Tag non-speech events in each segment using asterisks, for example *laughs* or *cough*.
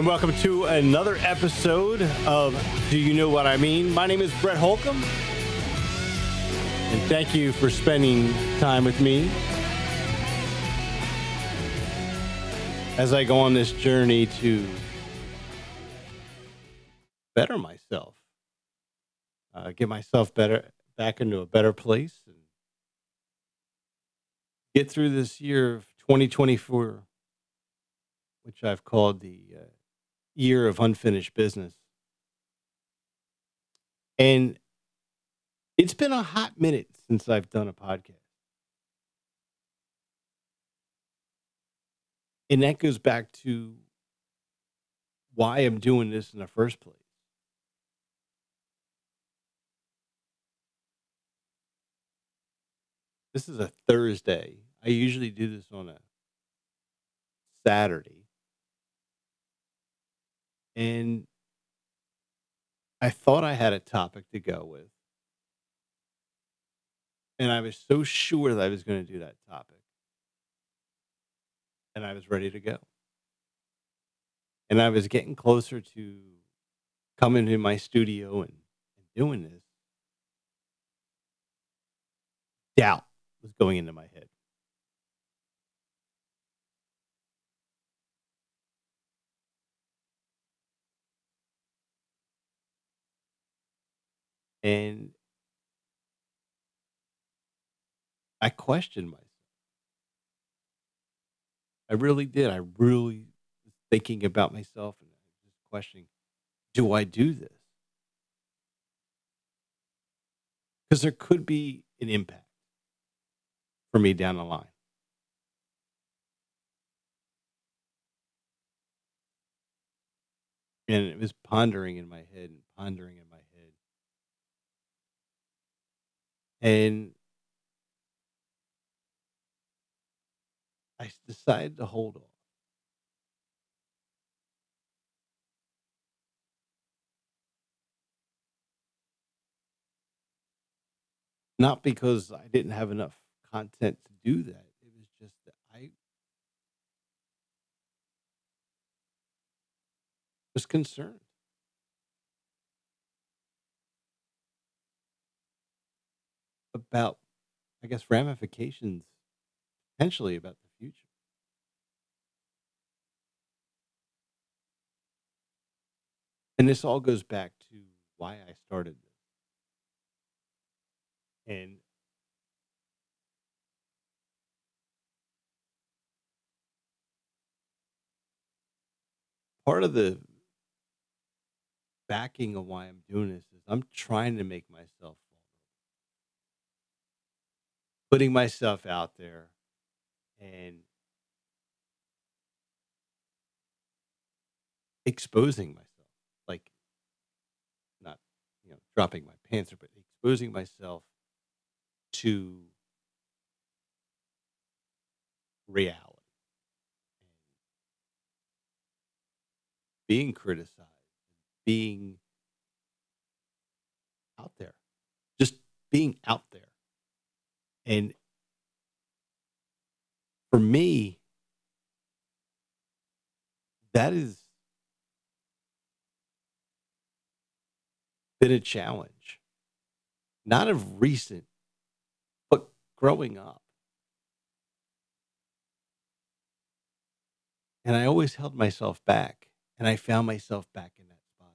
And welcome to another episode of Do You Know What I Mean? My name is Brett Holcomb. And thank you for spending time with me as I go on this journey to better myself, uh, get myself better back into a better place, and get through this year of 2024, which I've called the uh, year of unfinished business. And it's been a hot minute since I've done a podcast. And that goes back to why I'm doing this in the first place. This is a Thursday. I usually do this on a Saturday. And I thought I had a topic to go with. And I was so sure that I was going to do that topic. And I was ready to go. And I was getting closer to coming to my studio and, and doing this. Doubt was going into my head. And I questioned myself. I really did. I really was thinking about myself and just questioning, do I do this? Because there could be an impact for me down the line. And it was pondering in my head and pondering in my head. And I decided to hold off. Not because I didn't have enough content to do that. It was just that I was concerned about, I guess, ramifications potentially about the future. And this all goes back to why I started this. And part of the backing of why I'm doing this is I'm trying to make myself putting myself out there and exposing myself. Like not, you know, dropping my pants, but exposing myself to reality being criticized, being out there, just being out there. And for me, that has been a challenge, not of recent, but growing up. And I always held myself back, and I found myself back in that spot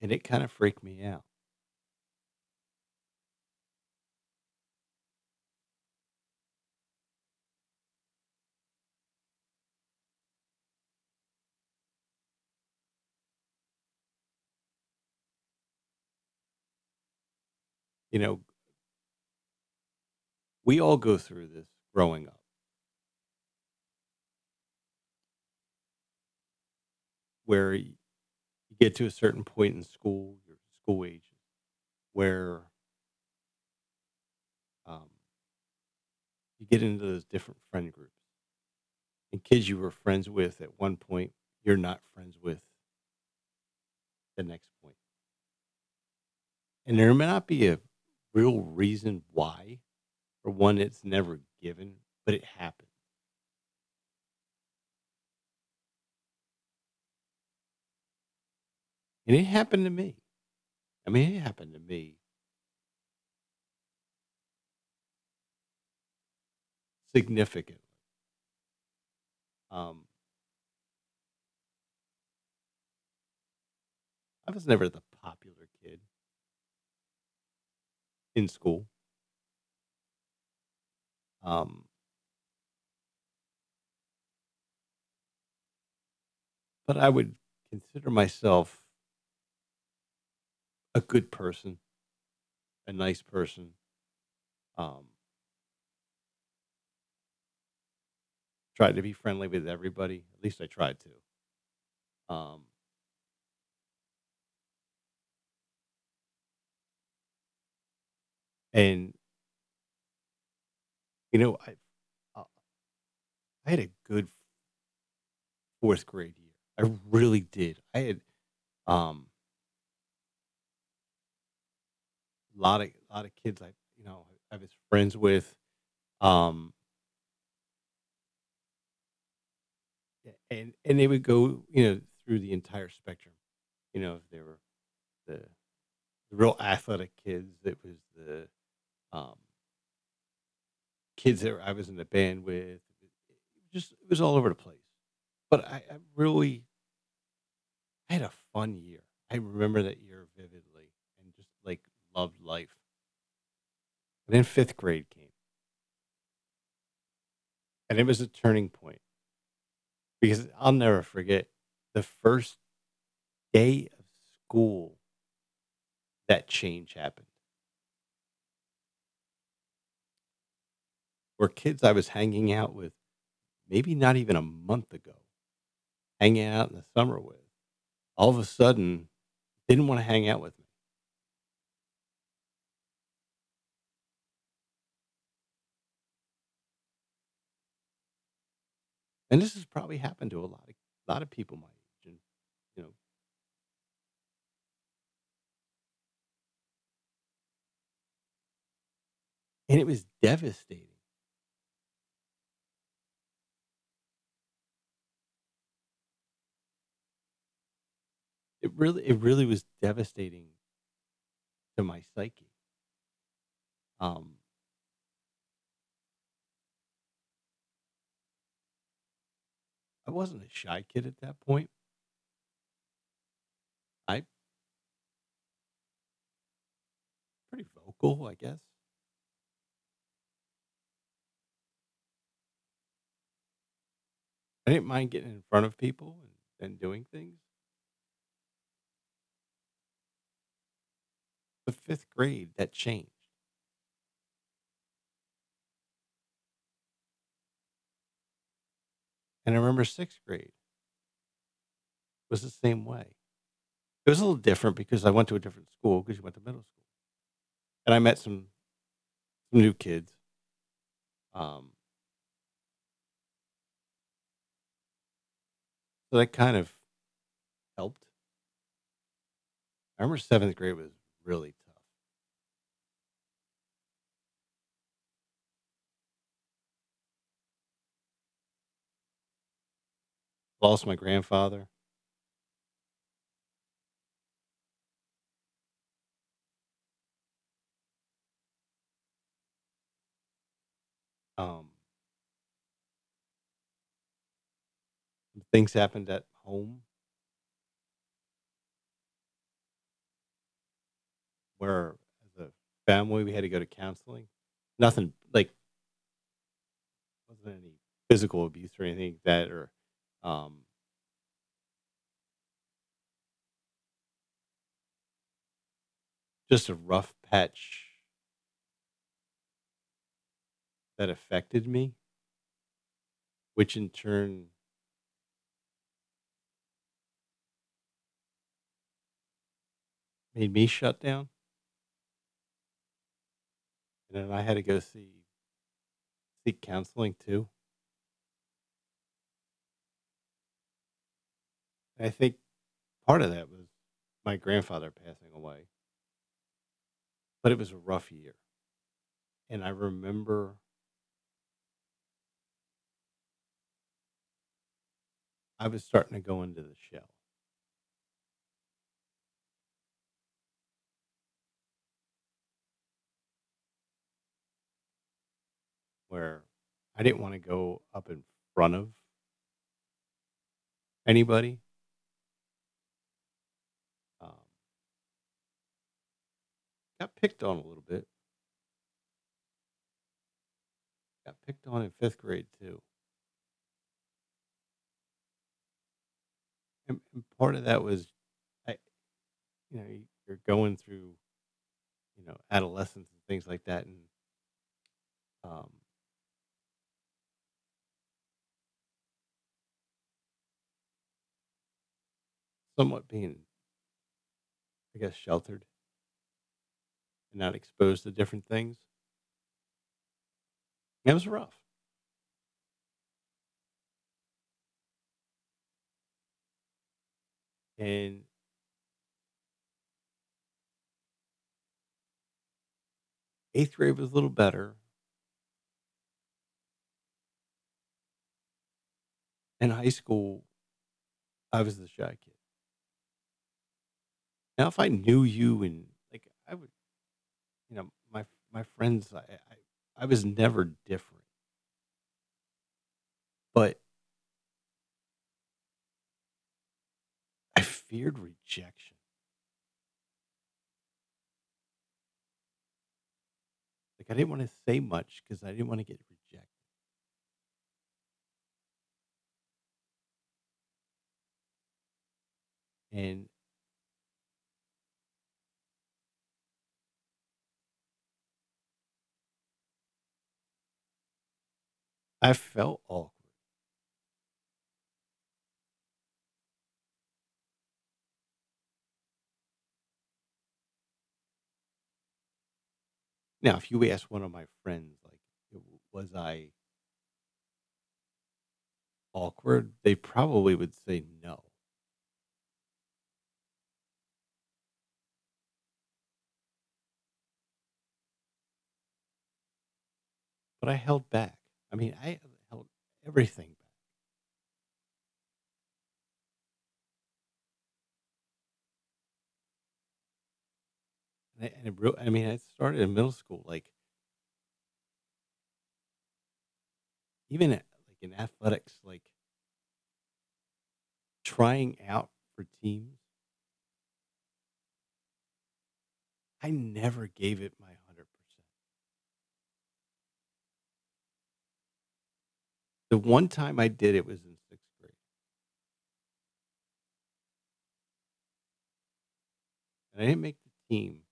again. And it kind of freaked me out. You know, we all go through this growing up where you get to a certain point in school, your school age, where um, you get into those different friend groups. And kids you were friends with at one point, you're not friends with the next point. And there may not be a real reason why, or one that's never given, but it happened. And it happened to me. I mean, it happened to me. Significantly. Um, I was never the popular in school. Um but I would consider myself a good person, a nice person. Um, tried to be friendly with everybody. At least I tried to. Um, and you know, I uh, I had a good fourth grade year. I really did. I had um a lot of a lot of kids I you know I was friends with. Um, and and they would go you know through the entire spectrum. You know, if they were the the real athletic kids, it was the um kids that I was in the band with. Just it was all over the place. But I, I really I had a fun year. I remember that year vividly and just like loved life. And then fifth grade came, and it was a turning point because I'll never forget the first day of school that change happened. Where kids I was hanging out with maybe not even a month ago, hanging out in the summer with, all of a sudden didn't want to hang out with me. And this has probably happened to a lot of a lot of people my age, and you know, and it was devastating. It really, it really was devastating to my psyche. Um, I wasn't a shy kid at that point. I pretty vocal, I guess. I didn't mind getting in front of people and, and doing things. But fifth grade, that changed. And I remember sixth grade was the same way. It was a little different because I went to a different school because you went to middle school, and I met some some new kids. Um, so that kind of helped. I remember seventh grade was really tough. Lost my grandfather. Um, things happened at home where, as a family, we had to go to counseling. Nothing like wasn't any physical abuse or anything like that, or um, just a rough patch that affected me, which in turn made me shut down. And I had to go see seek counseling too. I think part of that was my grandfather passing away, but it was a rough year. And I remember I was starting to go into the shell. Where I didn't wanna go up in front of anybody. Um got picked on a little bit. Got picked on in 5th grade too. And and part of that was I you know, you're going through, you know, adolescence and things like that, and um somewhat being I guess, sheltered and not exposed to different things. It was rough. And 8th grade was a little better. In high school, I was the shy kid. Now if I knew you and like, I would you know, my my friends, I I I was never different. But I feared rejection. Like, I didn't wanna say much because I didn't wanna get rejected. And I felt awkward. Now, if you ask one of my friends, like, was I awkward, they probably would say no. But I held back. I mean, I held everything back. And I and it real I mean, I started in middle school, like even at like, in athletics, like trying out for teams I never gave it my The one time I did it was in 6th grade. And I didn't make the team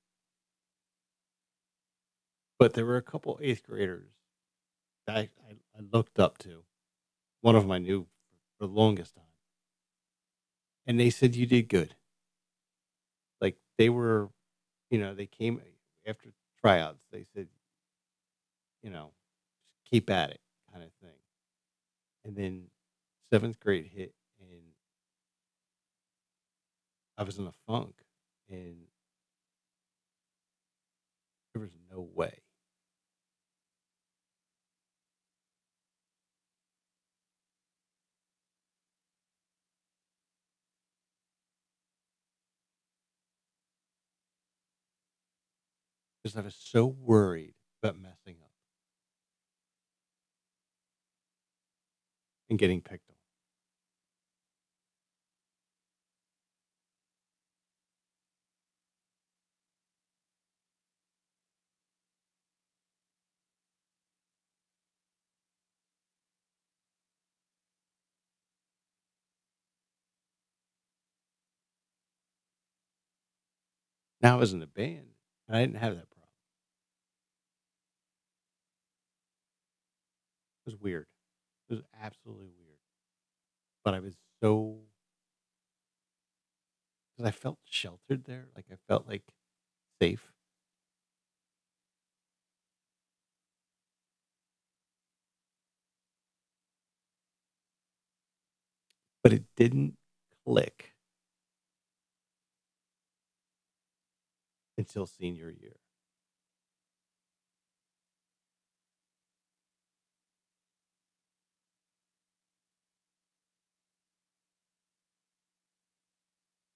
but there were a couple 8th graders that I I I looked up to. One of 'em I knew for the longest time. And they said, "You did good." Like, they were you know, they came after tryouts, they said you know, "Just keep at it," kinda thing. And then 7th grade hit, and I was in a funk, and there was no way. 'Cause I was so worried about messing And getting picked on. Now I was in a band, and I didn't have that problem. It was weird. It was absolutely weird. But I was so 'Cause I felt sheltered there, like, I felt, like, safe. But it didn't click until senior year.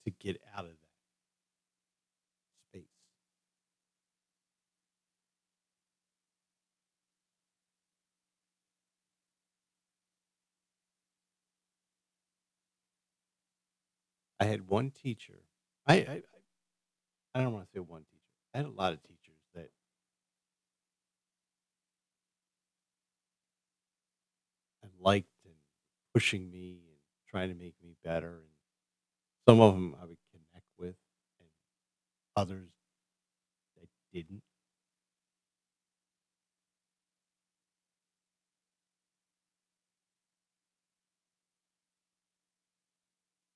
to get out of that space. I had one teacher. I, I, I don't want to say one teacher. I had a lot of teachers that I liked and pushing me and trying to make me better and some of them I would connect with, and others I didn't.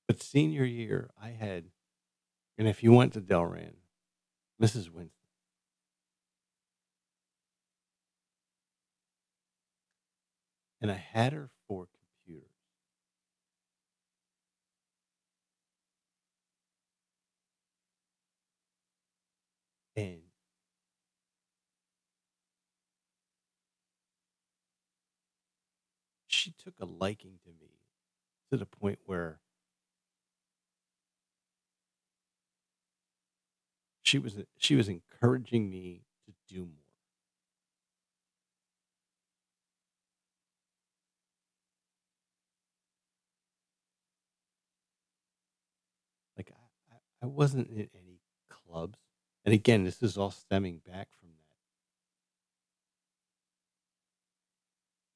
But senior year, I had and if you went to Delran, Mrs. Winston and I had her for computers. And she took a liking to me to the point where she was she was encouraging me to do more. Like I, I, wasn't in any clubs. And again, this is all stemming back from that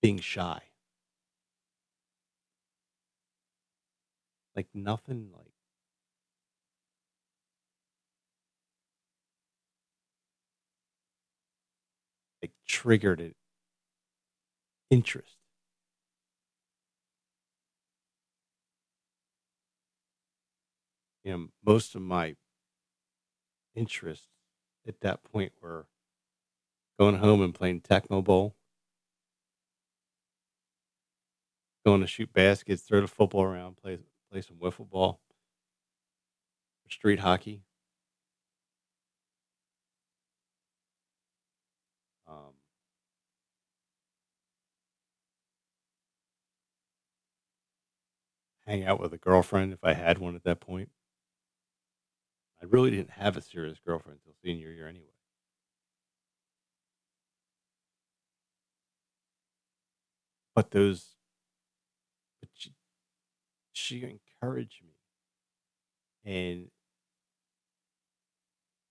being shy. Like nothing like like triggered an interest. You know, most of my interests at that point were going home and playing Tecmo Bowl, going to shoot baskets, throw the football around, play play some wiffle ball, street hockey. Um, hang out with a girlfriend if I had one at that point. I really didn't have a serious girlfriend until senior year anyway. But those, but she, she encouraged me, and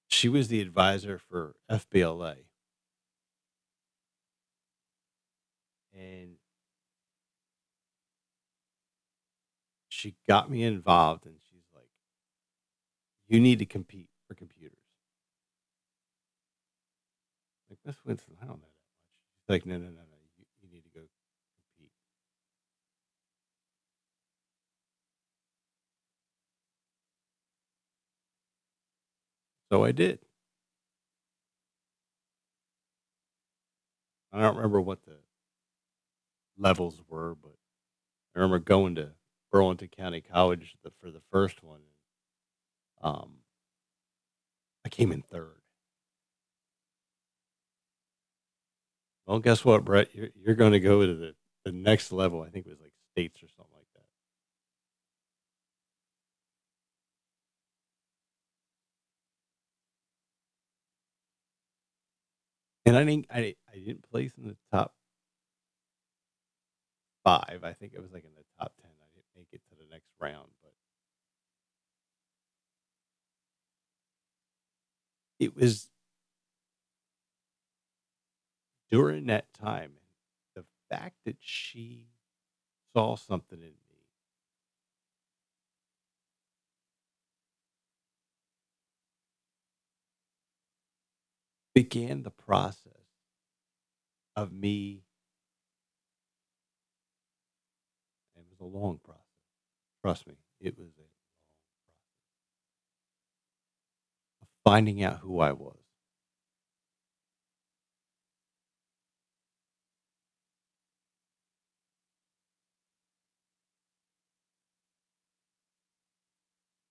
she was the advisor for FBLA, and she got me involved. And "You need to compete for computers." Like Miss Winston, I don't know that much. She's like, "No, no, no, no. You, you need to go compete." So I did. I don't remember what the levels were, but I remember going to Burlington County College for the first one. Um, I came in third. Well, guess what, Brett? You're, you're going to go to the, the next level. I think it was like states or something like that. And I think I I didn't place in the top five. I think it was like in the top ten. I didn't make it to the next round, but it was during that time. The fact that she saw something in me began the process of me. It was a long process. Trust me, it was a long process of finding out who I was.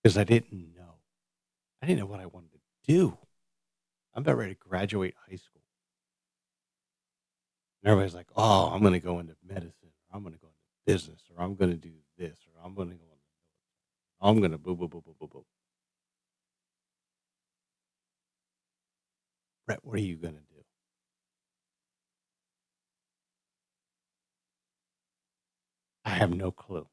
Because I didn't know. I didn't know what I wanted to do. I'm about ready to graduate high school. And everybody's like, oh, I'm going to go into medicine, or I'm going to go into business, or I'm going to do this, or I'm going to go into I'm going to boo, boo, boo, boo, boo, boo. Brett, what are you going to do? I have no clue.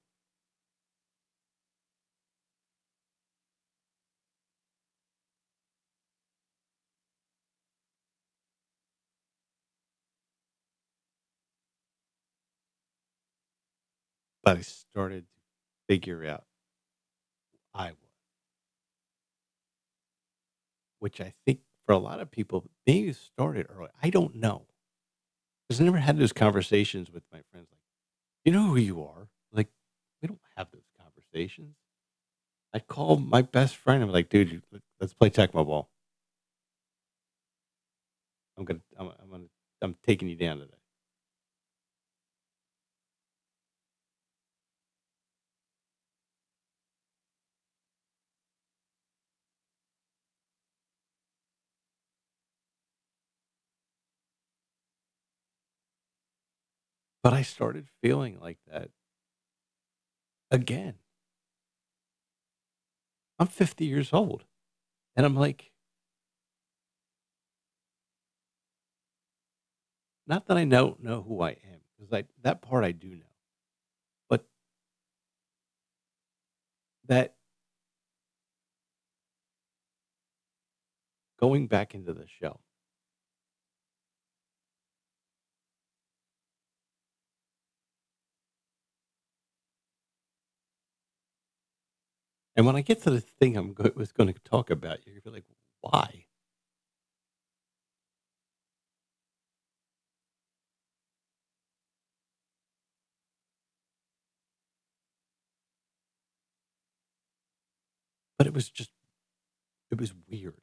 But I started to figure out who I was, which I think for a lot of people, maybe started early. I don't know. 'Cause I never had those conversations with my friends like, "You know who you are?" Like, we don't have those conversations. I'd call my best friend, I'm like, "Dude, let let's play Tecmo Bowl." I'm gonna I'm I'm gonna I'm taking you down today. But I started feeling like that again. I'm 50 years old, and I'm like not that I don't know who I am, 'cause I that part I do know. But that going back into the shell. And when I get to the thing I'm go was gonna talk about, you're gonna be like, "Why?" But it was just it was weird.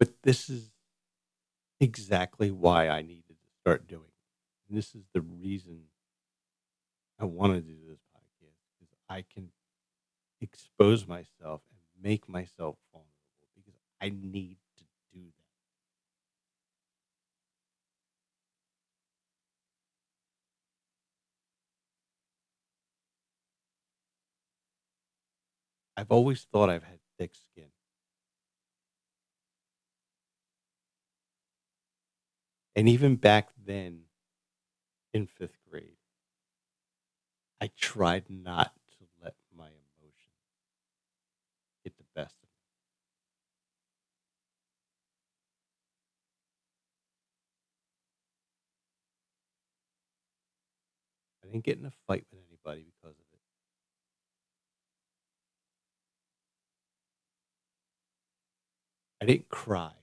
But this is exactly why I needed to start doing. This is the reason I wanna do this podcast, 'cause I can expose myself and make myself vulnerable because I need to do that. I've always thought I've had thick skin. And even back then in 5th grade I tried not to let my emotions get the best of me. I didn't get in a fight with anybody because of it. I didn't cry.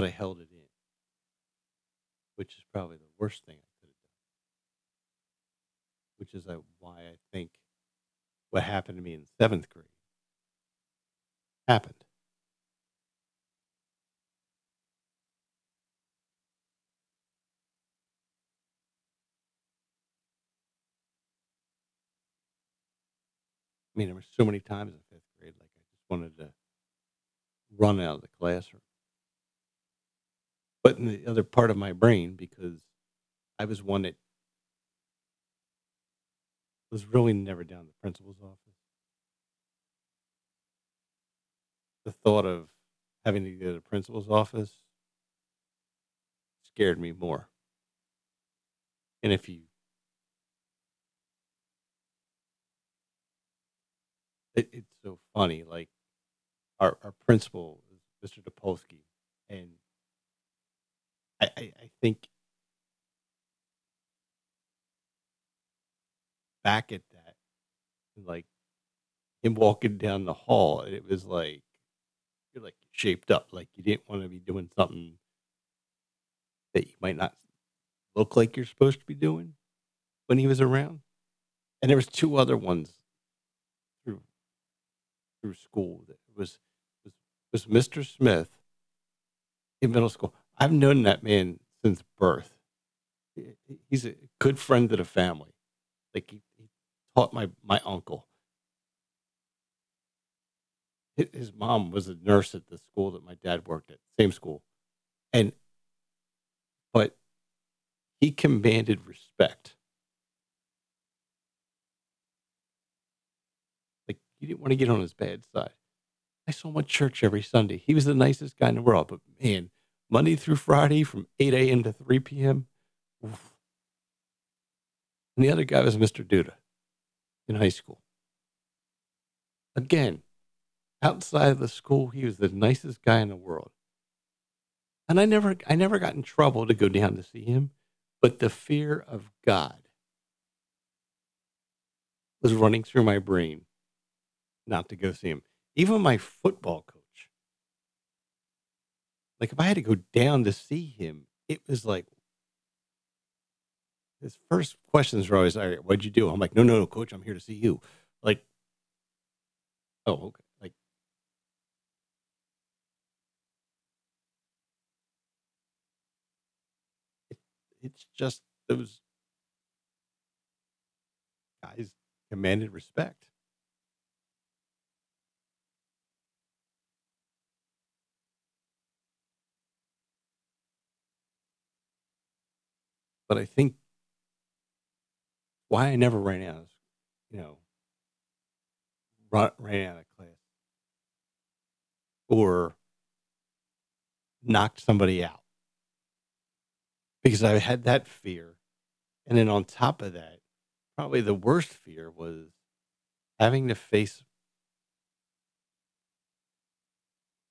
But I held it in. Which is probably the worst thing I could have done. Which is, uh, why I think what happened to me in 7th grade happened. I mean, there were so many times in 5th grade, like, I just wanted to run out of the classroom. But in the other part of my brain, because I was one that was really never down the principal's office the thought of having to go to the principal's office scared me more. And if you It it's so funny, like, our our principal Mr. Topolsky, and I I think back at that, like, him walking down the hall, it was like you're, like, shaped up, like, you didn't wanna be doing something that you might not look like you're supposed to be doing when he was around. And there was 2 other ones through through school that was was was Mr. Smith in middle school. I've known that man since birth. He he he's a good friend to the family. Like, he he taught my my uncle. His mom was a nurse at the school that my dad worked at, same school. And but he commanded respect. Like, you didn't wanna get on his bad side. I saw him at church every Sunday. He was the nicest guy in the world, but man, Monday through Friday from 8 AM to 3 PM, and the other guy was Mr. Duda in high school. Again, outside of the school, he was the nicest guy in the world. And I never I never got in trouble to go down to see him, but the fear of God was running through my brain not to go see him. Even my football coach. Like if I had to go down to see him, it was like his first questions were always, "All right, what'd you do?" I'm like, "No, no, no, coach, I'm here to see you." Like, oh, okay. Like, it, it's just those guys commanded respect. But I think why I never ran out of, you know, ran out of class or knocked somebody out because I had that fear. And then on top of that, probably the worst fear was having to face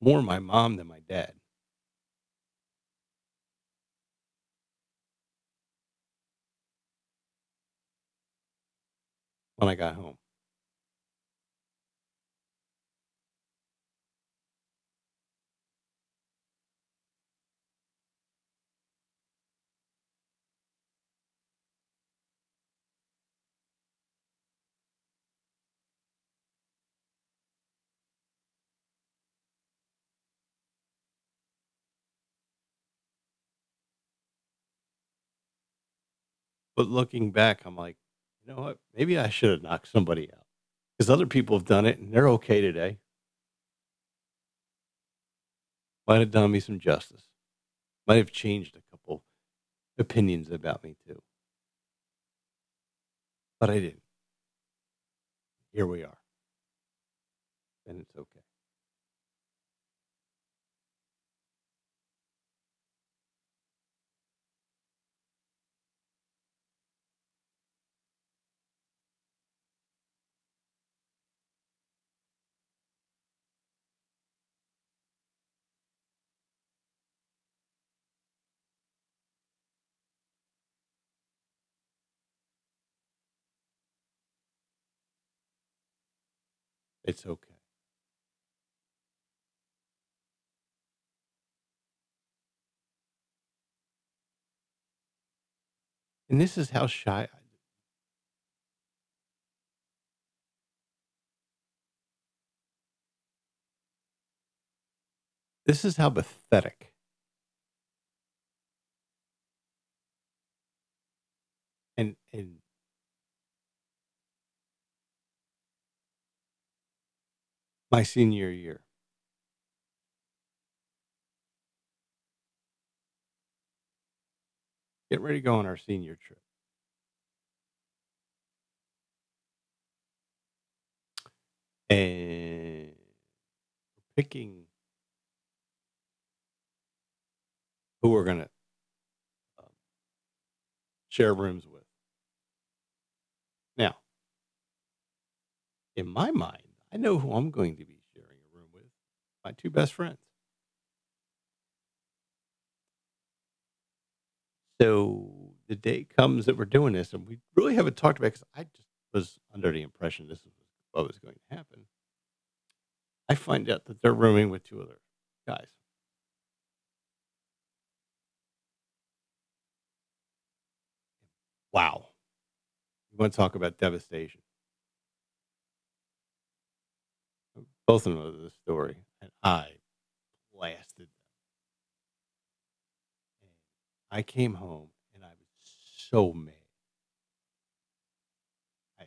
more my mom than my dad. When I got home. But looking back, I'm like, you know what? Maybe I should have knocked somebody out because other people have done it and they're okay today. Might have done me some justice. Might have changed a couple opinions about me too. But I didn't. Here we are. And it's okay. It's okay. And this is how shy I This is how pathetic and and my senior year. Get ready to go on our senior trip. And picking who we're gonna um, share rooms with. Now, in my mind, I know who I'm going to be sharing a room with. My two best friends. So the day comes that we're doing this, and we really haven't talked about because I just was under the impression this was what was going to happen. I find out that they're rooming with two other guys. Wow. You want to talk about devastation? Both of them know the story, and I blasted them. And I came home and I was so mad. I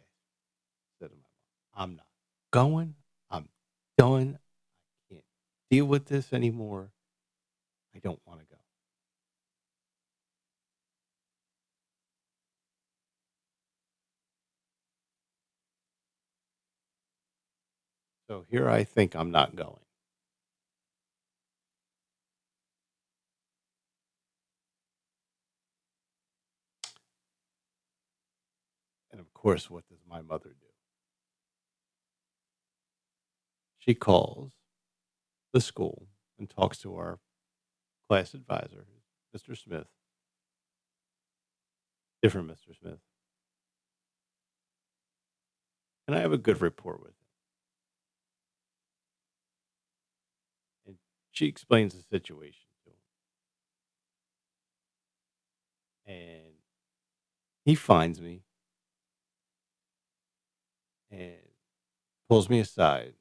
said to my mom, I'm not going. I'm done. I can't deal with this anymore. I don't want to go. So here I think I'm not going. And of course, what does my mother do? She calls the school and talks to our class advisor, Mr. Smith. Different Mr. Smith. And I have a good rapport with him. She explains the situation to him. And he finds me and pulls me aside.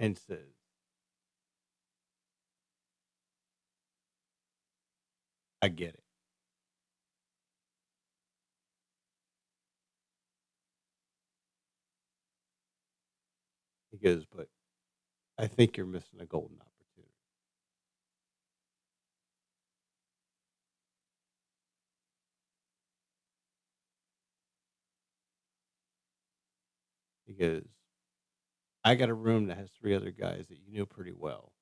And says, I get it. He goes, but I think you're missing a golden opportunity. He goes, I got a room that has three other guys that you knew pretty well.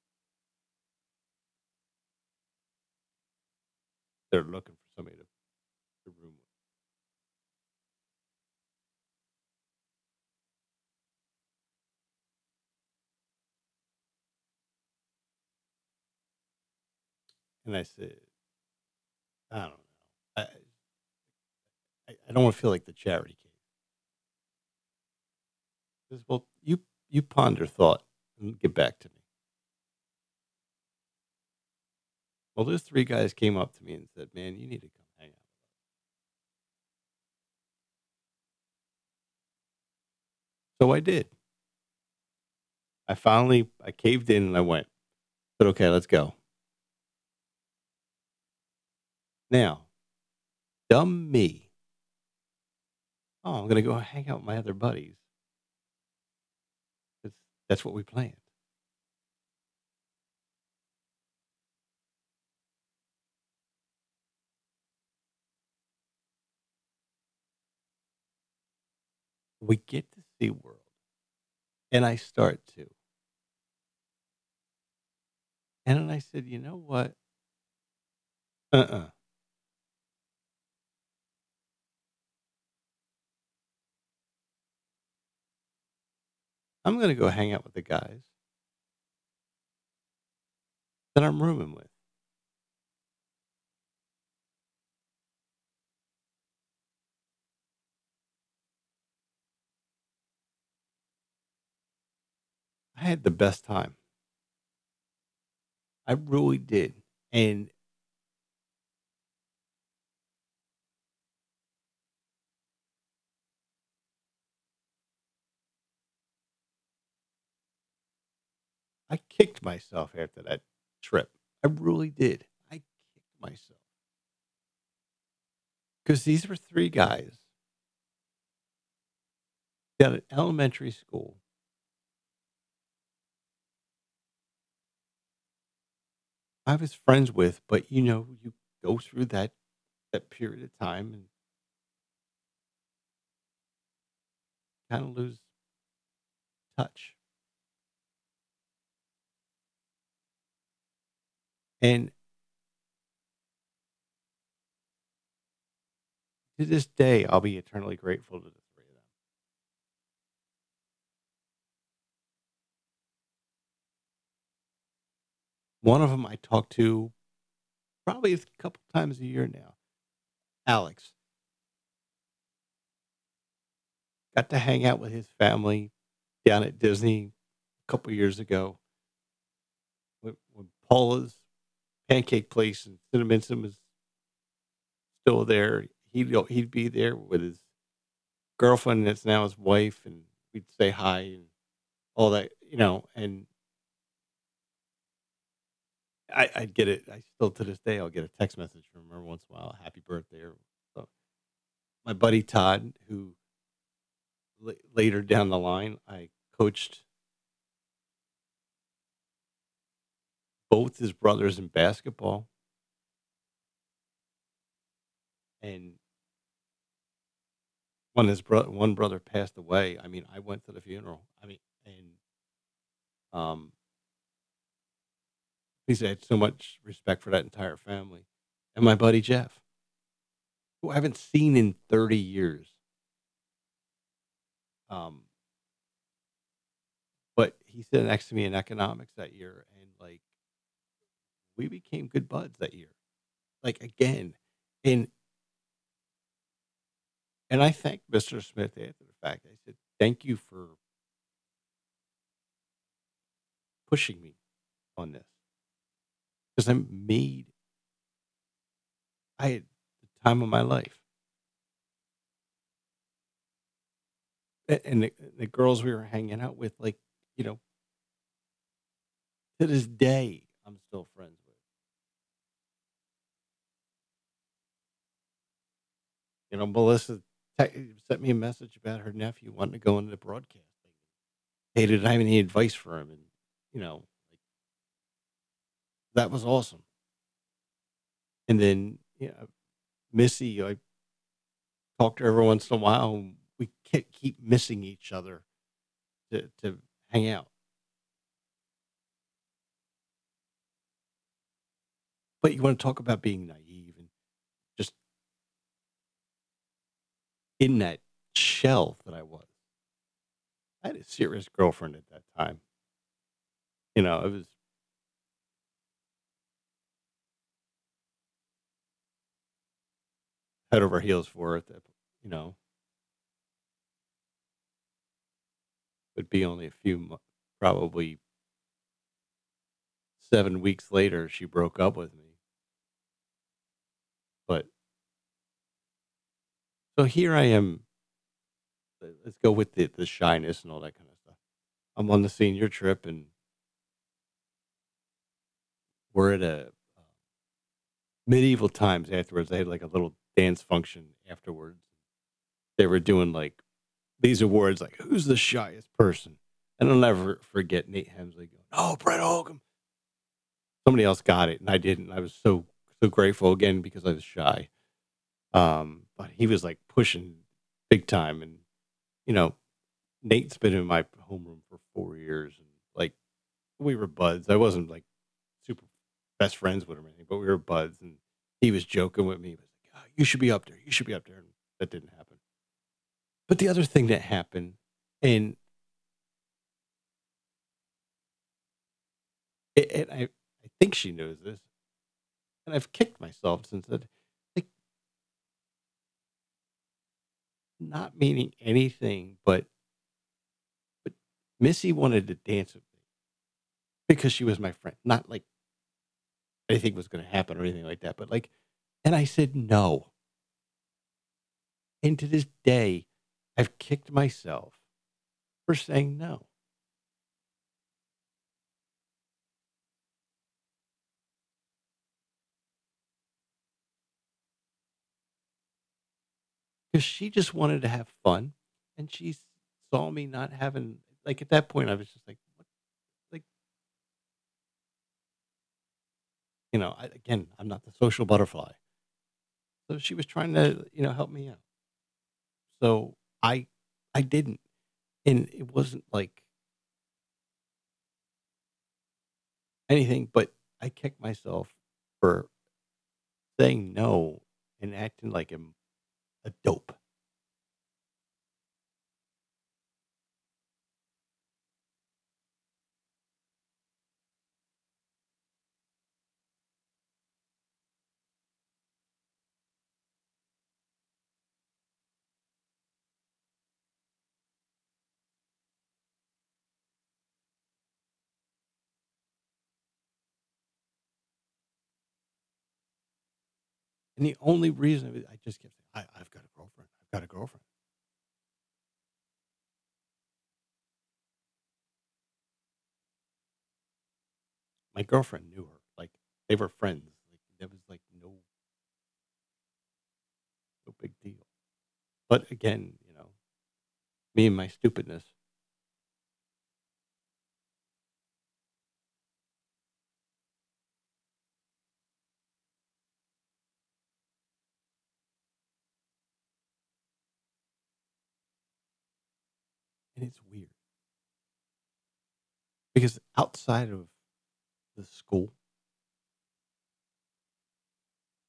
They're looking for somebody to, room with. And I said, I don't know. I, I, I don't want to feel like the charity case. He says, well, you you ponder thought and get back to me. Well, those three guys came up to me and said, "Man, you need to come hang out." So I did. I finally I caved in and I went. But okay, let's go. Now, dumb me. Oh, I'm gonna go hang out with my other buddies. That's that's what we planned. We get to SeaWorld, and I start to. And then I said, you know what? Uh-uh. I'm gonna go hang out with the guys that I'm rooming with. I had the best time. I really did. And I kicked myself after that trip. I really did. I kicked myself. Because these were three guys down at elementary school I was friends with, but you know, you go through that that period of time and kind of lose touch. And to this day, I'll be eternally grateful to the three of them. One of them I talk to probably a couple times a year now. Alex got to hang out with his family down at Disney a couple years ago when Paula's pancake place and Cinnaminson was still there. He'd he'd be there with his girlfriend that's now his wife, and we'd say hi and all that, you know. And I, I'd get it. I still to this day, I'll get a text message from her once in a while, "Happy birthday!" Or so. My buddy Todd, who la- later down the line, I coached both his brothers in basketball, and when his bro- one brother passed away, I mean, I went to the funeral. I mean, and um, he said so much respect for that entire family. and my buddy Jeff, who I haven't seen in 30 years. Um, but he sat next to me in economics that year, and like we became good buds that year. Like again, and and I thanked Mr. Smith after the fact. I said, "Thank you for pushing me on this because I made I had the time of my life." And the, the girls we were hanging out with, like you know, to this day, I'm still friends with. You know, Melissa te- sent me a message about her nephew wanting to go into broadcasting. Hey, did I have any advice for him? And you know, like, that was awesome. And then, you know, Missy, I talk to her every once in a while. We ke- keep missing each other to to hang out. But you want to talk about being naive and just in that shell that I was. I had a serious girlfriend at that time. You know, it was head over heels for it, you know would be only a few, probably seven weeks later, she broke up with me. But so here I am. let- Let's go with the the shyness and all that kind of stuff. I'm on the senior trip, and we're at a uh, medieval times afterwards. They had like a little dance function afterwards. They were doing like these awards, like who's the shyest person. And I'll never forget Nate Hemsley going, "Oh, Brett Holcomb." Somebody else got it, and I didn't. I was so so grateful again because I was shy. Um, but he was like pushing big time, and you know, Nate's been in my homeroom for four years, and like we were buds. I wasn't like super best friends with him or anything, but we were buds, and he was joking with me. He was like, "Oh, "You should be up there. You should be up there." And that didn't happen. But the other thing that happened, and and I, I think she knows this, and I've kicked myself since that, not meaning anything, but but Missy wanted to dance with me because she was my friend, not like anything was going to happen or anything like that, but like, and I said no, and to this day, I've kicked myself for saying no. Because she just wanted to have fun and she saw me not having like at that point i was just like what? Like you know I, again i'm not the social butterfly. So she was trying to you know help me out. So i i didn't. And it wasn't like anything but i kicked myself for saying no and acting like i'm a dope and the only reason i just kept saying I, i've got a girlfriend. I've got a girlfriend. My girlfriend knew her. Like they were friends. Like there was like no no big deal. But again, you know, me and my stupidness. And it's weird because outside of the school,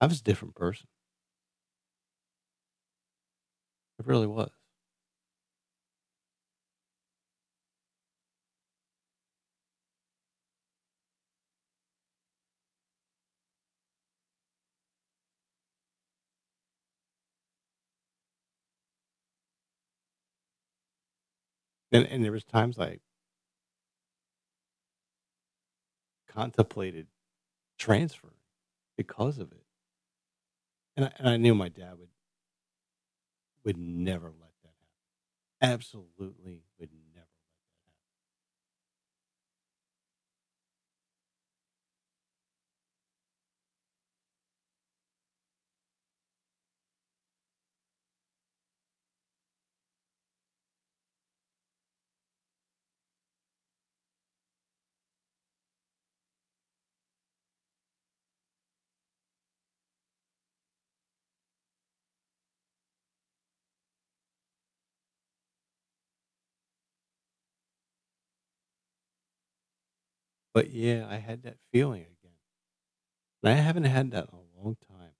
I was a different person. It really was. And and there was times I contemplated transferring because of it. And I and I knew my dad would would never let that happen. Absolutely would But yeah, I had that feeling again. And I haven't had that in a long time.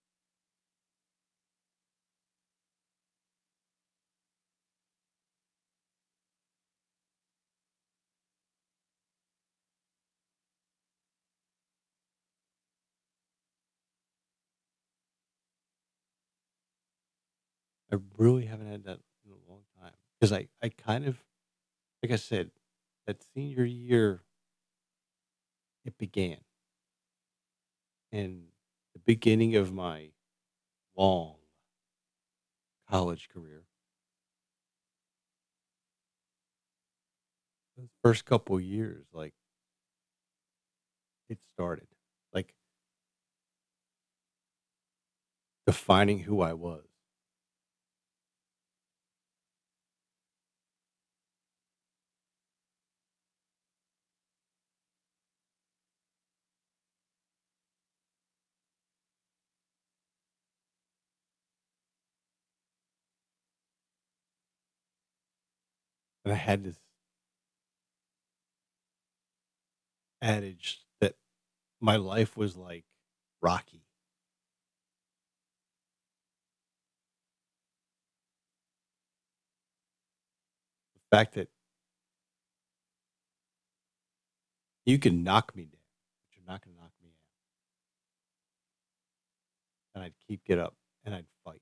I really haven't had that in a long time because I I kind of like I said, that senior year it began. And the beginning of my long college career, those first couple years, like it started, like defining who I was. And I had this adage that my life was like Rocky. The fact that you can knock me down, but you're not going to knock me out. And I'd keep get up and I'd fight.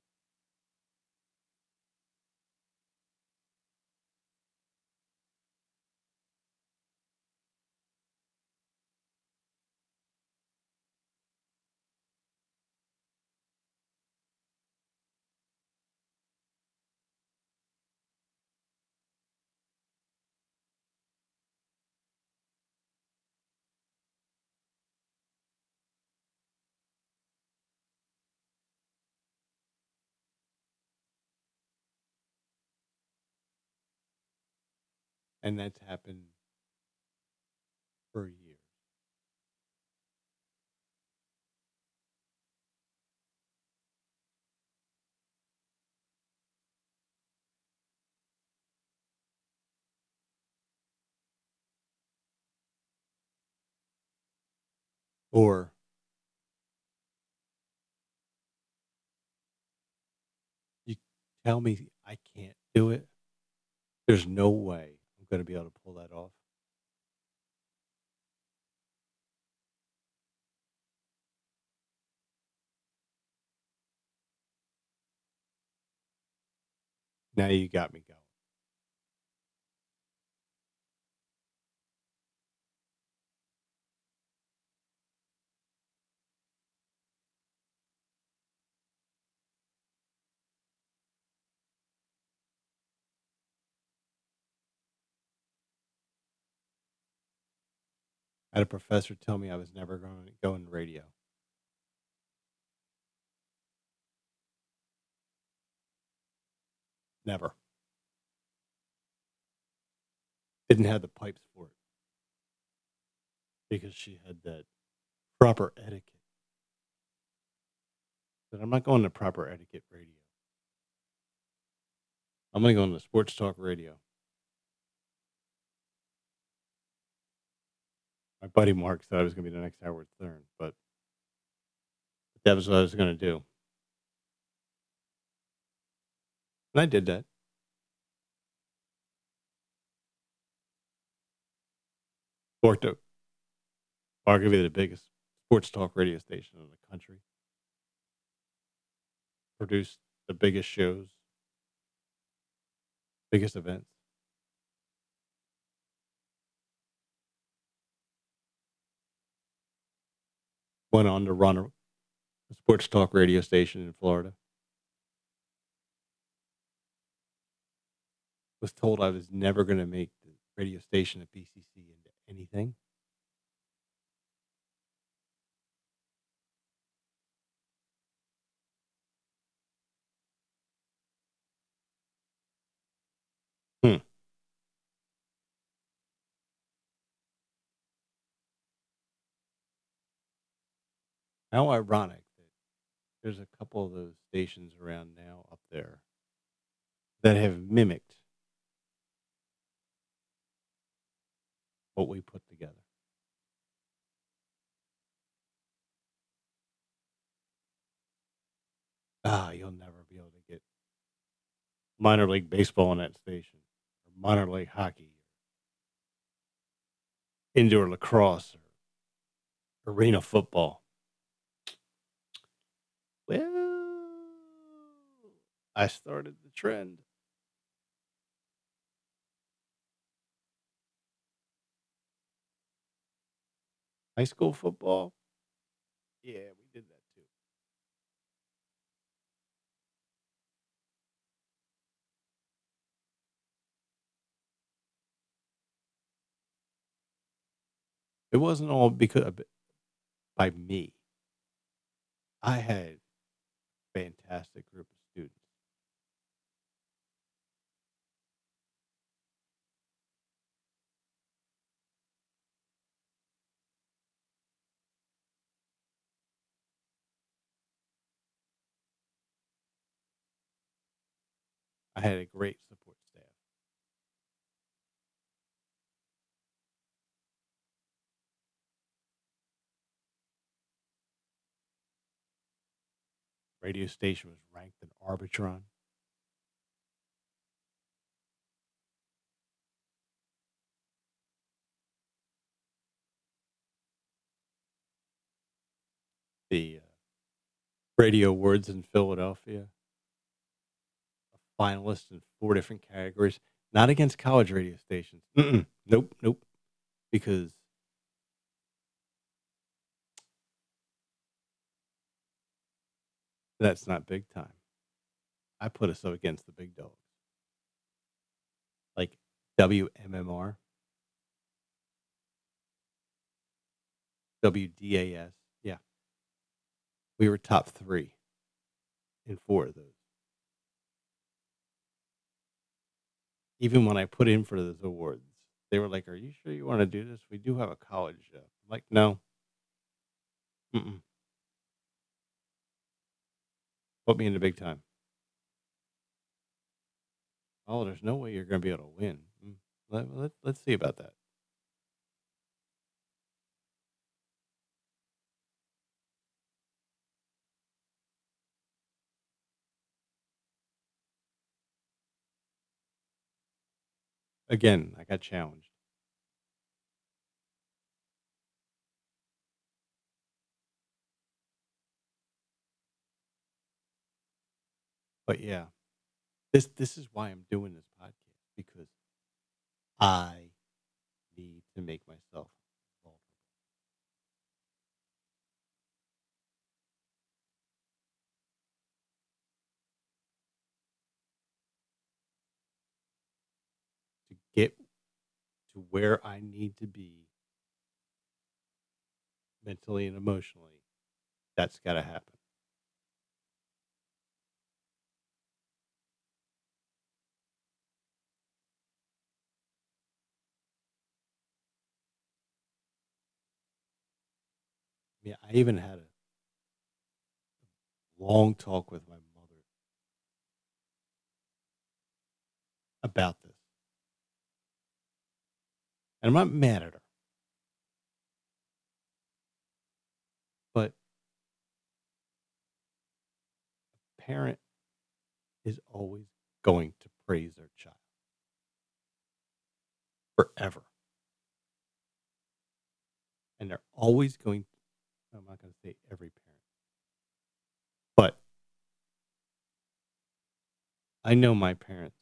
And that's happened for years. Or you tell me I can't do it. There's no way I'm going to be able to pull that off. Now you got me going. Had a professor tell me I was never going to go in radio. Never. Didn't have the pipes for it because she had that proper etiquette. But I'm not going to proper etiquette radio. I'm going to go the sports talk radio. My buddy Mark said I was going to be the next Howard Stern, but That was what I was gonna do. And I did that. At arguably the biggest sports talk radio station in the country. Produced the biggest shows, biggest events. Went on to run a, sports talk radio station in Florida. Was told I was never going to make the radio station at BCC into anything. How ironic that there's a couple of those stations around now up there that have mimicked what we put together. Ah, you'll never be able to get minor league baseball on that station, or minor league hockey, indoor lacrosse, or arena football. Well, I started the trend. High school football? Yeah, we did that too. It wasn't all because by me. I had fantastic group of students. I had a great support staff. Radio station was ranked in Arbitron. The uh, radio awards in Philadelphia, a finalist in four different categories, not against college radio stations. Mm-mm. Nope, nope. Because that's not big time. I put us up against the big dogs. Like WMMR, WDAS. Yeah. We were top three in four of those. Even when I put in for those awards, they were like, Are you sure you want to do this? We do have a college show. I'm like, no. Mm-mm. Put me in the big time. Oh, there's no way you're going to be able to win. Mm, Let, let, let's see about that. Again, I got challenged. But yeah, this this is why I'm doing this podcast because I need to make myself vulnerable. to get to where I need to be mentally and emotionally. That's got to happen. Yeah, I even had a long talk with my mother about. And I'm not mad at her, but a parent is always going to praise their child. Forever. And they're always going I'm not gonna say every parent. But I know my parents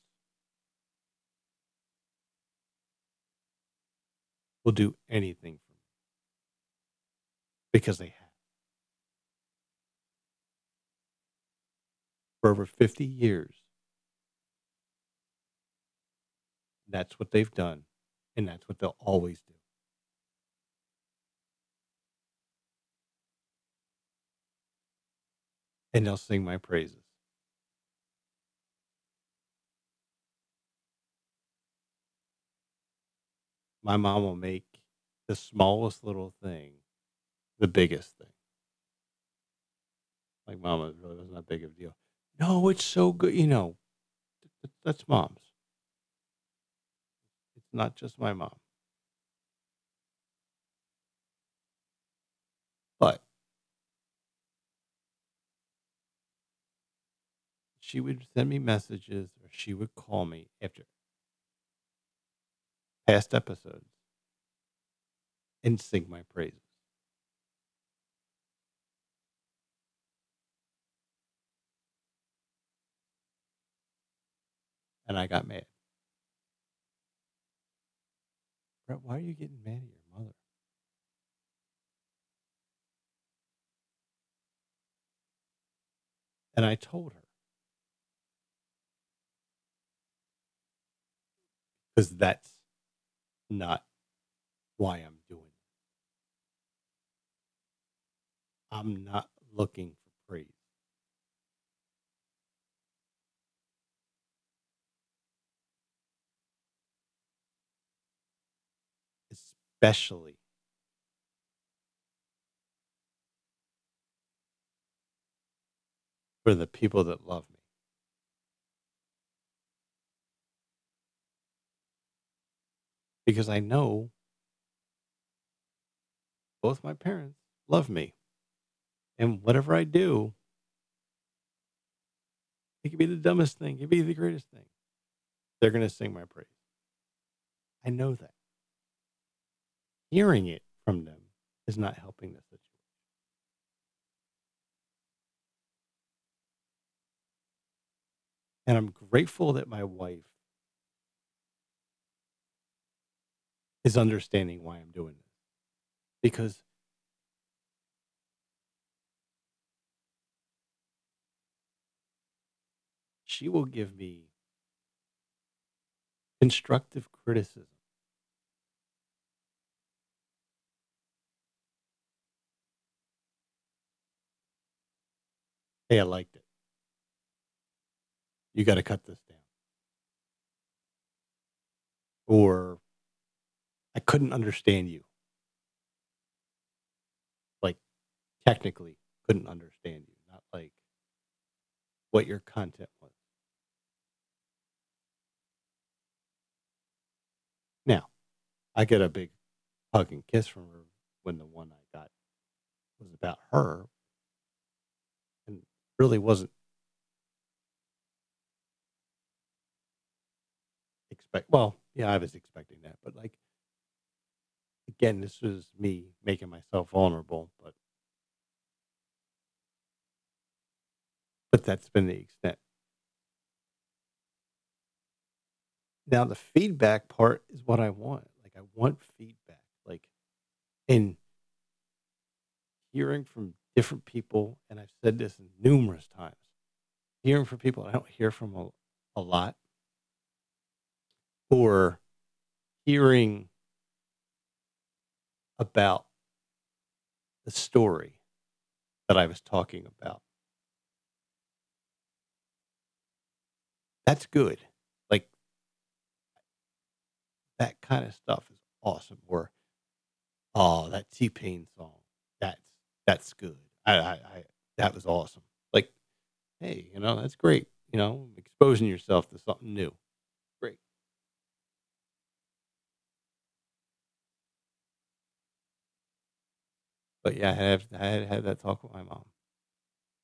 will do anything for me. Because they have. For over 50 years. That's what they've done, and that's what they'll always do. And they'll sing my praises. My mom will make the smallest little thing the biggest thing. Like, mama it really wasn't that big of a deal. "No, it's so good," you know, that's moms. It's not just my mom. But she would send me messages, or she would call me after past episodes and sing my praises. And I got mad. "Brett, why are you getting mad at your mother?" And I told her. Because that's not why I'm doing it. I'm not looking for praise. Especially for the people that love me. Because I know both my parents love me. And whatever I do it could be the dumbest thing, it could be the greatest thing. They're gonna sing my praise. I know that. Hearing it from them is not helping the situation. And I'm grateful that my wife is understanding why I'm doing this. Because she will give me constructive criticism. "Hey, I liked it." "You gotta cut this down." Or, "I couldn't understand you." Like, technically couldn't understand you, not like what your content was. Now, I get a big hug and kiss from her when the one I got was about her and really wasn't expect well, yeah, I was expecting that, but, like again, this was me making myself vulnerable, but but that's been the extent. Now the feedback part is what I want, like, I want feedback, like, in hearing from different people, and I've said this numerous times, hearing from people I don't hear from a a lot or hearing about the story that I was talking about. That's good, like that kinda stuff is awesome, or, "Oh, that T-Pain song, that's that's good. I I I that was awesome." Like, hey, you know, that's great, you know, exposing yourself to something new. But, yeah, I have I had had that talk with my mom.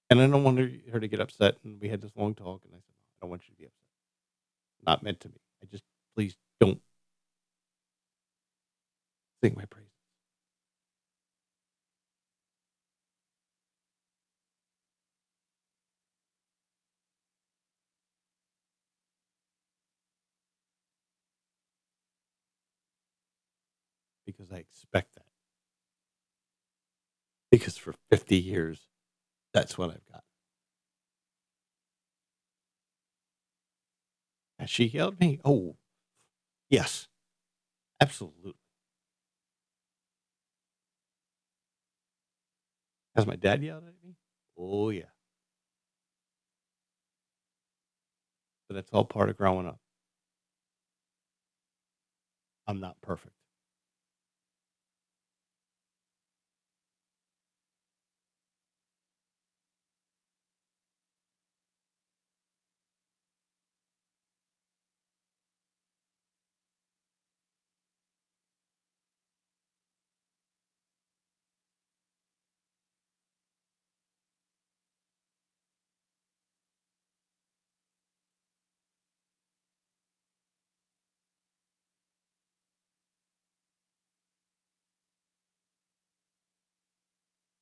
And I don't want her to get upset, and we had this long talk, and I said, "I don't want you to be upset. Not meant to be. I just please don't" "sing my praises." Because I expect that. Because for 50 years, that's what I've got. Has she yelled at me? Oh, yes. Absolutely. Has my dad yelled at me? Oh, yeah. But that's all part of growing up. I'm not perfect.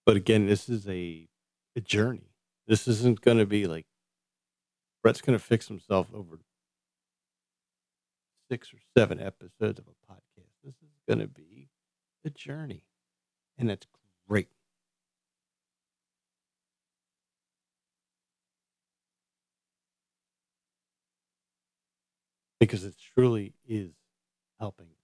But again, this is a a journey. This isn't gonna be like Brett's gonna fix himself over 6 or 7 episodes of a podcast. This is gonna be a journey, and that's great. Because it truly is helping.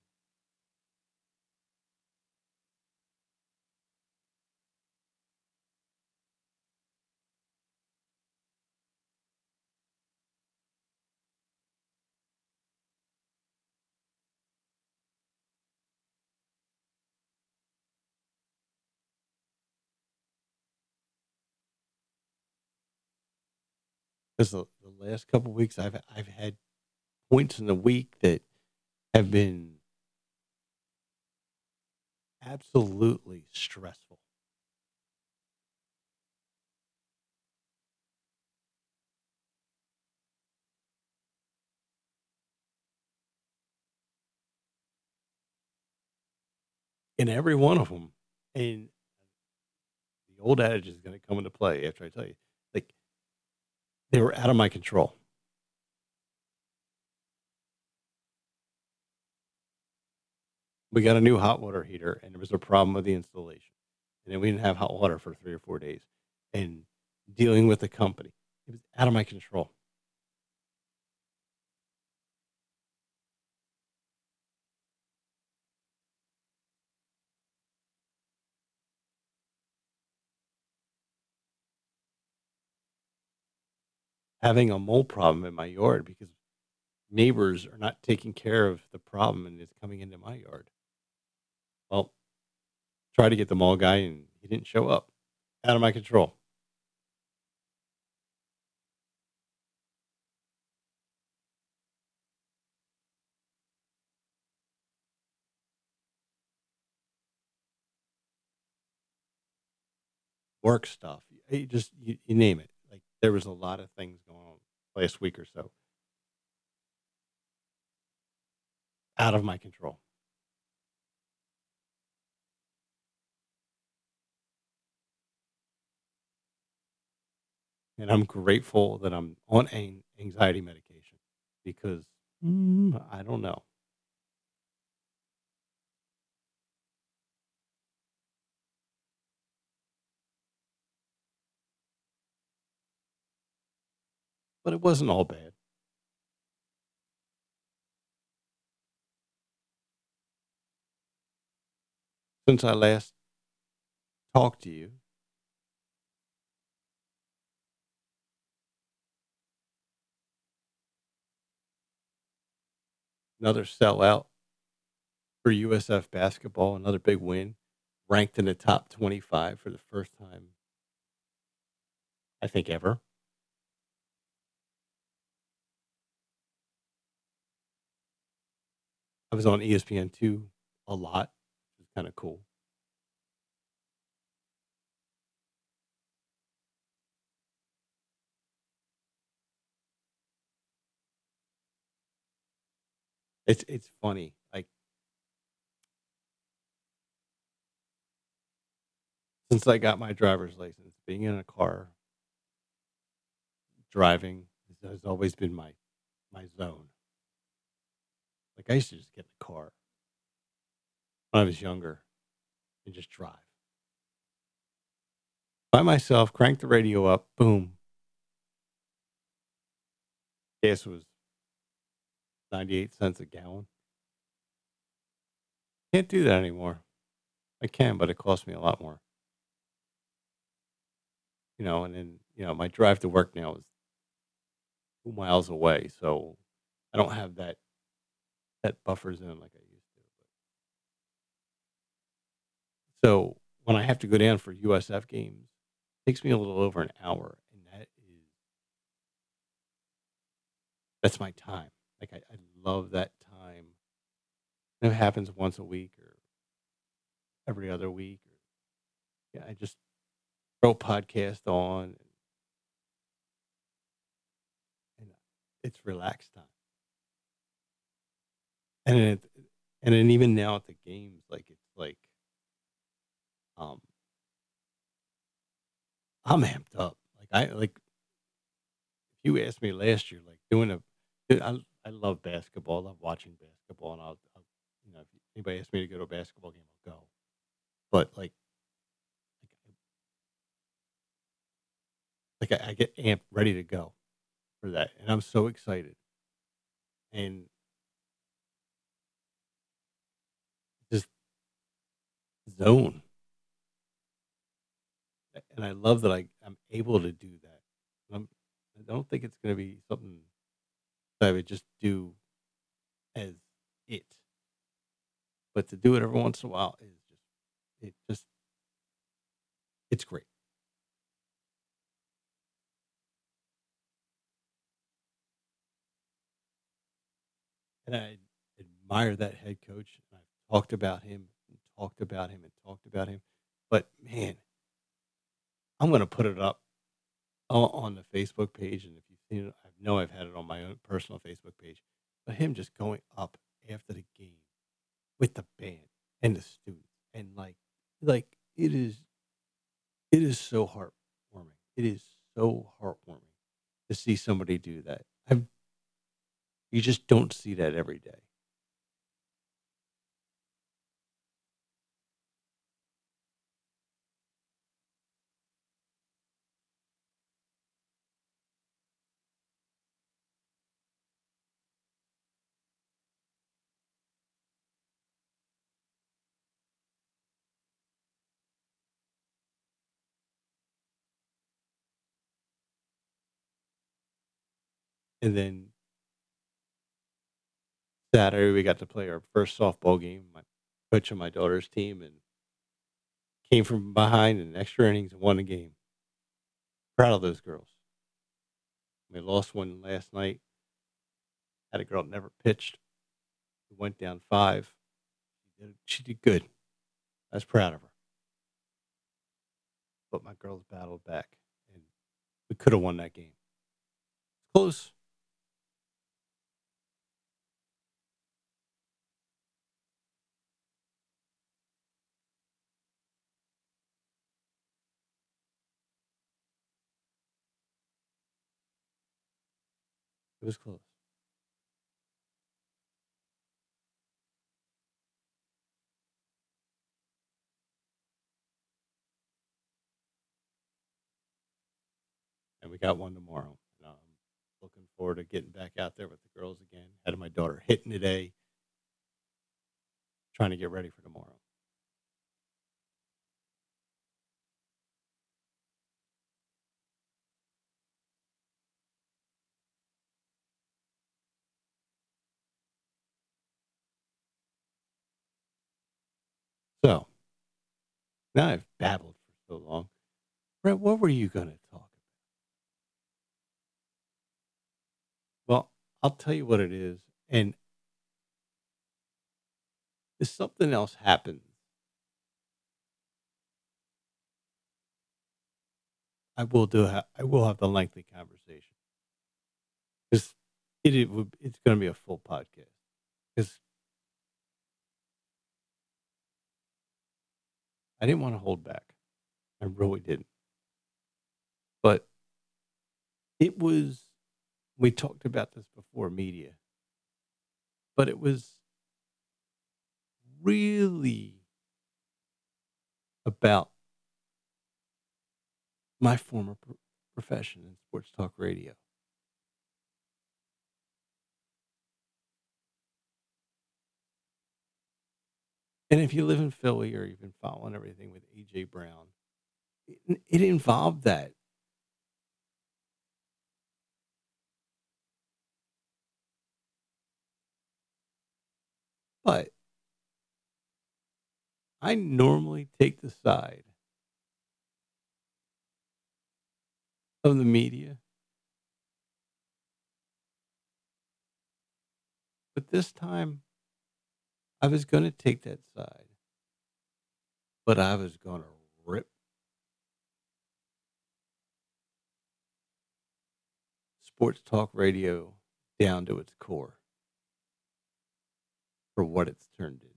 Because the the last couple weeks, I've I've had points in the week that have been absolutely stressful. In every one of 'em, and the old adage is gonna come into play after I tell you, they were out of my control. We got a new hot water heater, and there was a problem with the installation, and then we didn't have hot water for 3 or 4 days, and dealing with the company, it was out of my control. Having a mold problem in my yard because neighbors are not taking care of the problem, and it's coming into my yard. Well try to get the mall guy, and he didn't show up. Out of my control. Work stuff, you just you you name it. There was a lot of things going on last week or so. Out of my control. And I'm grateful that I'm on an anxiety medication because, mm, I don't know. But it wasn't all bad. Since I last talked to you, another sellout for USF basketball, another big win, ranked in the top 25 for the first time I think ever. I was on ESPN two a lot, which is kind of cool. It's it's funny. Like since I got my driver's license, being in a car, driving has always been my my zone. Like, I used to just get in the car when I was younger and just drive. By myself, crank the radio up, boom. Gas was 98 cents a gallon. Can't do that anymore. I can, but it costs me a lot more. You know, and then, you know, my drive to work now is 2 miles away, so I don't have that that buffers in like I used to. So, when I have to go down for USF games, it takes me a little over an hour, and that is that's my time. Like, I I love that time. It happens once a week or every other week, or yeah, I just throw podcast on and it's relaxed time. And it and then even now at the games, like, it's like um I'm amped up. Like, I like if you asked me last year, like, doing a I I love basketball, I love watching basketball, and I'll I'll you know, if anybody asks me to go to a basketball game, I'll go. But, like like, I I get amped, ready to go for that, and I'm so excited. And zone. And I love that I I'm able to do that. Um, I don't think it's gonna be something that I would just do as it. But to do it every once in a while is just it just it's great. And I admire that head coach, I've talked about him, talked about him, and talked about him, but man I'm gonna put it up on the Facebook page, and if you've seen it, I know I've had it on my own personal Facebook page, but him just going up after the game with the band and the students, and, like like, it is it is so heartwarming. It is so heartwarming to see somebody do that. I've you just don't see that every day. And then Saturday, we got to play our first softball game, my coach and my daughter's team, and came from behind in extra innings and won the game. Proud of those girls. We lost one last night. Had a girl that never pitched, who went down 5. She did good. I was proud of her. But my girls battled back, and we coulda won that game. Close. It was close. And we got one tomorrow, and I'm looking forward to getting back out there with the girls again. Had my daughter hitting today trying to get ready for tomorrow. So now I've babbled for so long. Brett, what were you gonna talk about? Well, I'll tell you what it is, and if something else happens I will do ha I will have the lengthy conversation. 'Cause it it it's gonna be a full podcast. 'Cause I didn't wanna hold back. I really didn't. But it was we talked about this before, media. But it was really about my former pro profession in sports talk radio. And if you live in Philly or you've been following everything with A.J. Brown, it it involved that. But I normally take the side of the media. But this time I was gonna take that side. But I was gonna rip sports talk radio down to its core for what it's turned into.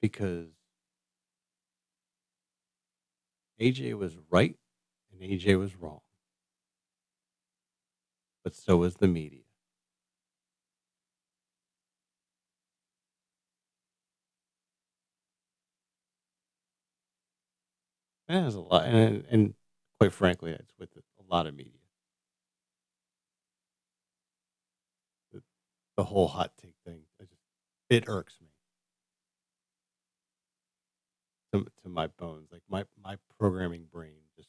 Because AJ was right and AJ was wrong. But so was the media. Has a lot and and quite frankly, it's with a lot of media. The the whole hot take thing, it irks me. To to my bones, like, my my programming brain just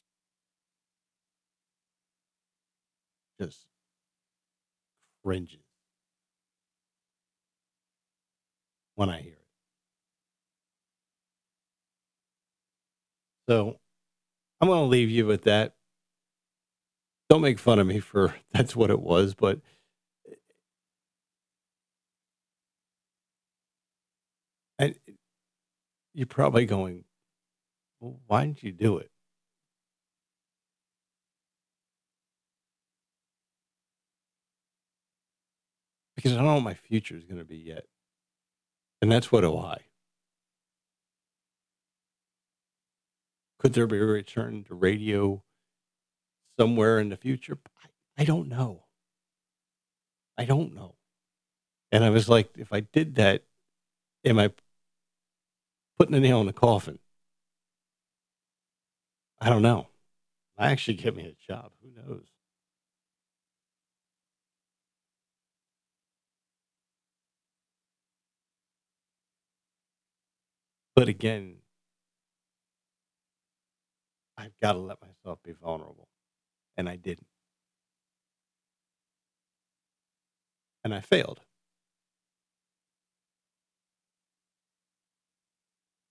just cringes when I hear it. So, I'm gonna leave you with that. Don't make fun of me for *laughs* that's what it was, but eh And you're probably going, "Well, why didn't you do it?" Because I don't know what my future is gonna be yet. And that's what a. Could there be a return to radio somewhere in the future? I don't know. I don't know. And I was like, "If I did that, am I" "putting a nail in the coffin?" I don't know. I actually get me a job, who knows? But again I've gotta let myself be vulnerable, and I didn't. And I failed.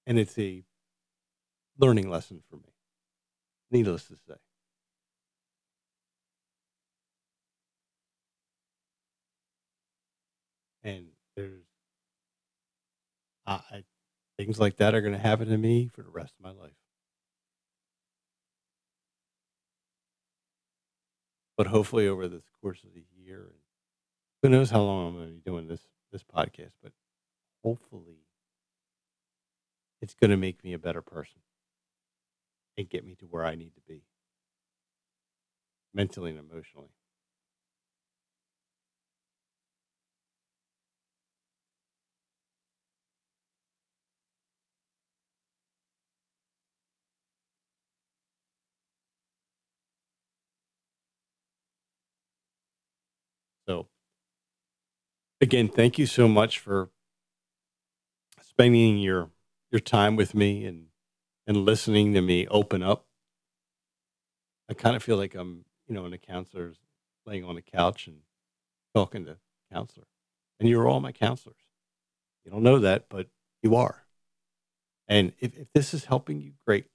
And it's a learning lesson for me, needless to say. And there's I things like that are gonna happen to me for the rest of my life. But hopefully over this course of the year, and who knows how long I'm gonna be doing this this podcast, but hopefully it's gonna make me a better person and get me to where I need to be mentally and emotionally. So again, thank you so much for spending your your time with me and and listening to me open up. I kinda feel like I'm, you know, in a counselor's laying on a couch and talking to counselor, and you're all my counselors. You don't know that, but you are. And if if this is helping you, great.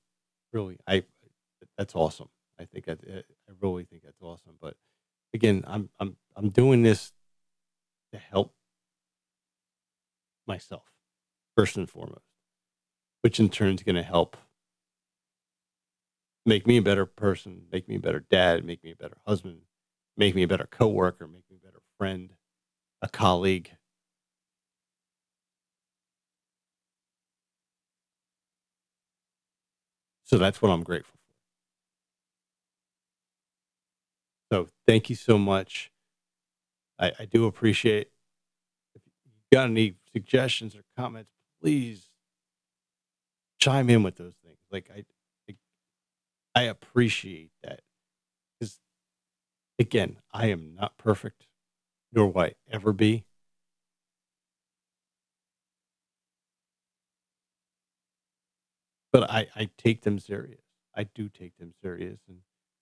Really, I that's awesome. I think that, eh, I really think that's awesome, but again, I'm I'm I'm doing this to help myself. first and foremost, which in turn is going to help make me a better person, make me a better dad, make me a better husband, make me a better coworker, make me a better friend, a colleague. So that's what I'm grateful for. So thank you so much. I, I do appreciate if you got any suggestions or comments, please chime in with those things. Like I I, I appreciate that. Because again, I am not perfect, nor will I ever be. But I, I take them serious. I do take them serious, and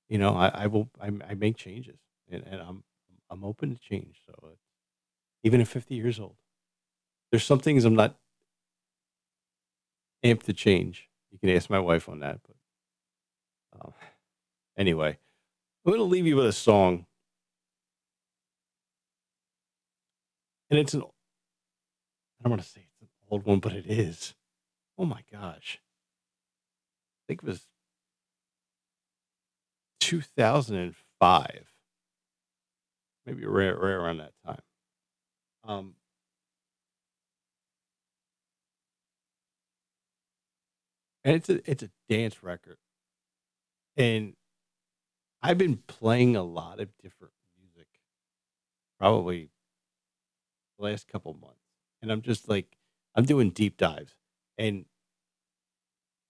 you know, I, I will. I, I make changes, and, and I'm I'm open to change. So uh, even at 50 years old, there's some things I'm not amped to change. You can ask my wife on that. But um, anyway, I'm going to leave you with a song. And it's an, I don't want to say it's an old one, but it is. Oh my gosh. I think it was 2005, maybe right, right around that time. Um, and it's a it's a dance record, and I've been playing a lot of different music, probably the last couple months, and I'm just like I'm doing deep dives, and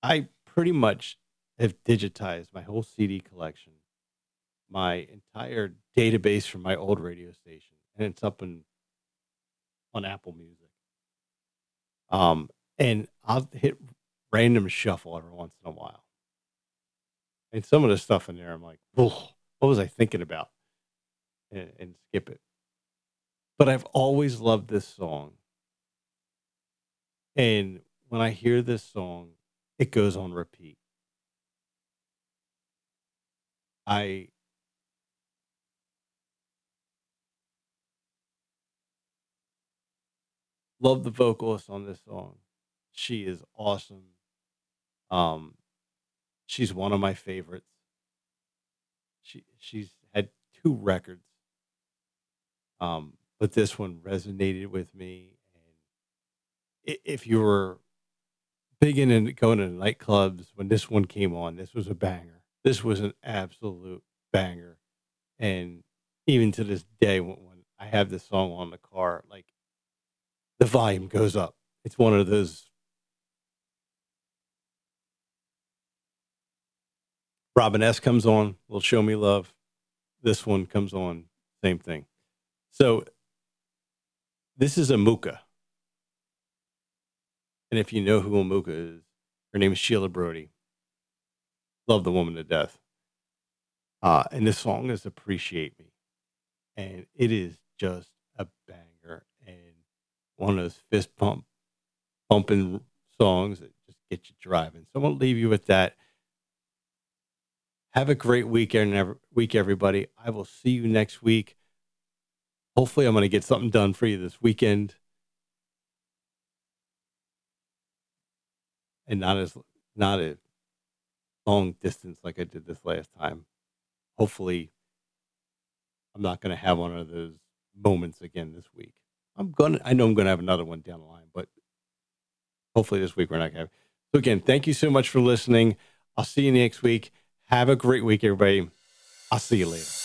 I pretty much have digitized my whole CD collection, my entire database from my old radio station, and it's up in on Apple Music. Um, and I'll hit random shuffle every once in a while. And some of the stuff in there, I'm like, what was I thinking about? And, and skip it. But I've always loved this song. And when I hear this song, it goes on repeat. I love the vocalist on this song. She is awesome. Um, she's one of my favorites. She she's had two records, um, but this one resonated with me. And if you were big into going to nightclubs when this one came on, this was a banger. This was an absolute banger. And even to this day, when, when I have this song on the car, like the volume goes up. It's one of those Robin S comes on, will show me love. This one comes on, same thing. So this is Amuka. And if you know who Amuka is, her name is Sheila Brody. Love the woman to death. Uh, and this song is Appreciate Me. And it is just a banger and one of those fist pump bumping songs that just get you driving. So I'm gonna leave you with that. Have a great weekend, week, everybody. I will see you next week. Hopefully, I'm going to get something done for you this weekend, and not as not a long distance like I did this last time. Hopefully, I'm not going to have one of those moments again this week. I'm gonna. I know I'm going to have another one down the line, but hopefully this week we're not going to. So again, thank you so much for listening. I'll see you next week. Have a great week, everybody. I'll see you later.